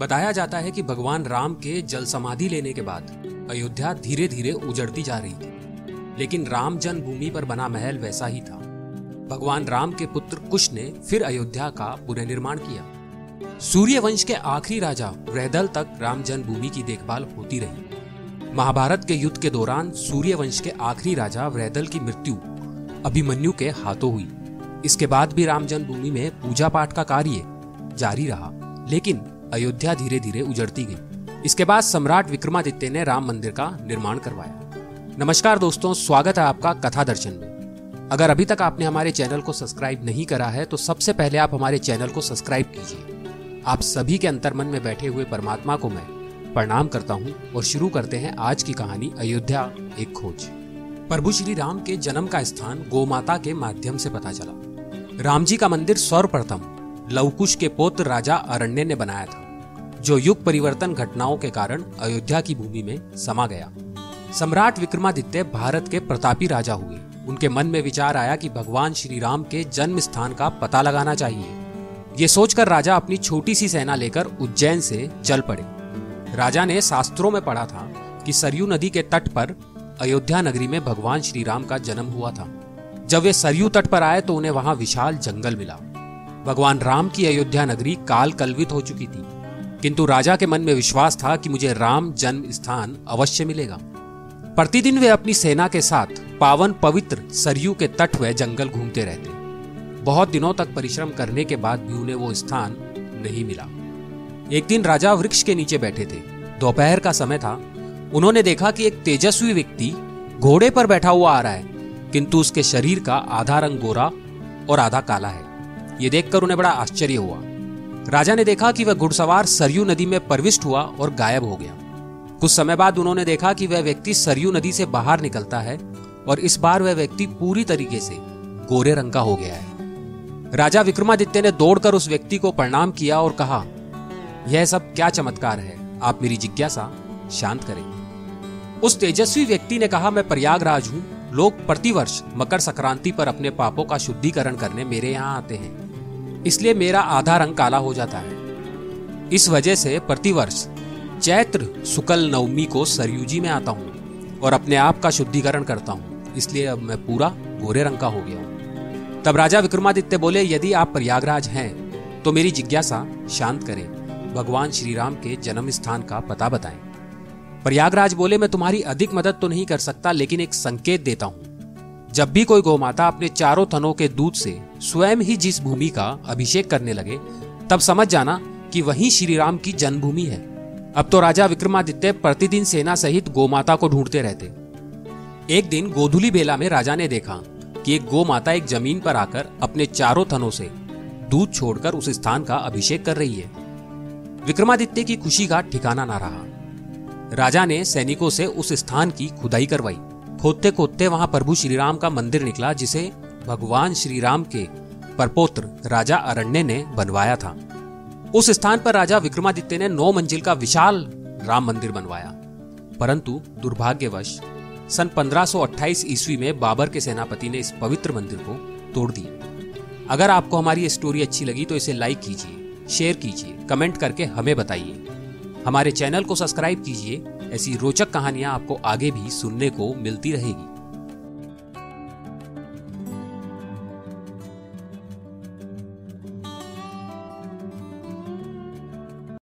बताया जाता है कि भगवान राम के जल समाधि लेने के बाद अयोध्या धीरे धीरे उजड़ती जा रही थी। लेकिन राम जन्मभूमि पर बना महल वैसा ही था। भगवान राम के पुत्र कुश ने फिर अयोध्या का पुनर्निर्माण किया। सूर्य वंश के आखिरी राजा वृहदल तक राम जन्मभूमि की देखभाल होती रही। महाभारत के युद्ध के दौरान सूर्य वंश के आखिरी राजा वृहदल की मृत्यु अभिमन्यु के हाथों हुई। इसके बाद भी राम जन्मभूमि में पूजा पाठ का कार्य जारी रहा। लेकिन अयोध्या धीरे धीरे उजड़ती गई। इसके बाद सम्राट विक्रमादित्य ने राम मंदिर का निर्माण करवाया। नमस्कार दोस्तों, स्वागत है आपका कथा दर्शन में। अगर अभी तक आपने हमारे चैनल को सब्सक्राइब नहीं करा है तो सबसे पहले आप हमारे चैनल को सब्सक्राइब कीजिए। आप सभी के अंतर्मन में बैठे हुए परमात्मा को मैं प्रणाम करता हूँ और शुरू करते हैं आज की कहानी अयोध्या एक खोज। प्रभु श्री राम के जन्म का स्थान गोमाता के माध्यम से पता चला। राम जी का मंदिर सर्वप्रथम लवकुश के पुत्र राजा अरण्य ने बनाया था, जो युग परिवर्तन घटनाओं के कारण अयोध्या की भूमि में समा गया। सम्राट विक्रमादित्य भारत के प्रतापी राजा हुए। उनके मन में विचार आया कि भगवान श्री राम के जन्म स्थान का पता लगाना चाहिए। ये सोचकर राजा अपनी छोटी सी सेना लेकर उज्जैन से चल पड़े। राजा ने शास्त्रों में पढ़ा था कि सरयू नदी के तट पर अयोध्या नगरी में भगवान श्री राम का जन्म हुआ था। जब वे सरयू तट पर आए तो उन्हें वहाँ विशाल जंगल मिला। भगवान राम की अयोध्या नगरी काल कलवित हो चुकी थी। किंतु राजा के मन में विश्वास था कि मुझे राम जन्म स्थान अवश्य मिलेगा। प्रतिदिन वे अपनी सेना के साथ पावन पवित्र सरयू के तट व जंगल घूमते रहते। बहुत दिनों तक परिश्रम करने के बाद भी उन्हें वो स्थान नहीं मिला। एक दिन राजा वृक्ष के नीचे बैठे थे। दोपहर का समय था। उन्होंने देखा कि एक तेजस्वी व्यक्ति घोड़े पर बैठा हुआ आ रहा है। किंतु उसके शरीर का आधा रंग गोरा और आधा काला है। ये देखकर उन्हें बड़ा आश्चर्य हुआ। राजा ने देखा कि वह घुड़सवार सरयू नदी में प्रविष्ट हुआ और गायब हो गया। कुछ समय बाद उन्होंने देखा कि वह व्यक्ति सरयू नदी से बाहर निकलता है और इस बार वह व्यक्ति पूरी तरीके से गोरे रंग का हो गया है। राजा विक्रमादित्य ने दौड़कर उस व्यक्ति को प्रणाम किया और कहा, यह सब क्या चमत्कार है। आप मेरी जिज्ञासा शांत करें। उस तेजस्वी व्यक्ति ने कहा, मैं प्रयागराज हूँ। लोग प्रतिवर्ष मकर संक्रांति पर अपने पापों का शुद्धिकरण करने मेरे यहाँ आते हैं। इसलिए मेरा आधा रंग काला हो जाता है। इस वजह से प्रतिवर्ष चैत्र शुक्ल नवमी को सरयूजी में आता हूँ और अपने आप का शुद्धिकरण करता हूँ। इसलिए अब मैं पूरा गोरे रंग का हो गया हूँ। तब राजा विक्रमादित्य बोले, यदि आप प्रयागराज हैं तो मेरी जिज्ञासा शांत करें। भगवान श्री राम के जन्म स्थान का पता बताएँ प्रयागराज बोले, मैं तुम्हारी अधिक मदद तो नहीं कर सकता, लेकिन एक संकेत देता हूँ। जब भी कोई गौमाता अपने चारों थनों के दूध से स्वयं ही जिस भूमि का अभिषेक करने लगे, तब समझ जाना कि वही श्री राम की जन्मभूमि है। अब तो राजा विक्रमादित्य प्रतिदिन सेना सहित गोमाता को ढूंढते रहते। एक दिन गोधुली बेला में राजा ने देखा कि एक गो माता एक ज़मीन पर आकर अपने चारों थनों से दूध छोड़कर उस स्थान का अभिषेक कर रही है। विक्रमादित्य की खुशी का ठिकाना ना रहा। राजा ने सैनिकों से उस स्थान की खुदाई करवाई। खोदते खोदते वहाँ प्रभु श्रीराम का मंदिर निकला, जिसे भगवान श्री राम के परपोत्र राजा अरण्य ने बनवाया था। उस स्थान पर राजा विक्रमादित्य ने नौ मंजिल का विशाल राम मंदिर बनवाया। परंतु दुर्भाग्यवश, सन 1528 ईस्वी में बाबर के सेनापति ने इस पवित्र मंदिर को तोड़ दिया। अगर आपको हमारी स्टोरी अच्छी लगी तो इसे लाइक कीजिए शेयर कीजिए कमेंट करके हमें बताइए। हमारे चैनल को सब्सक्राइब कीजिए, ऐसी रोचक कहानियाँ आपको आगे भी सुनने को मिलती रहेगी।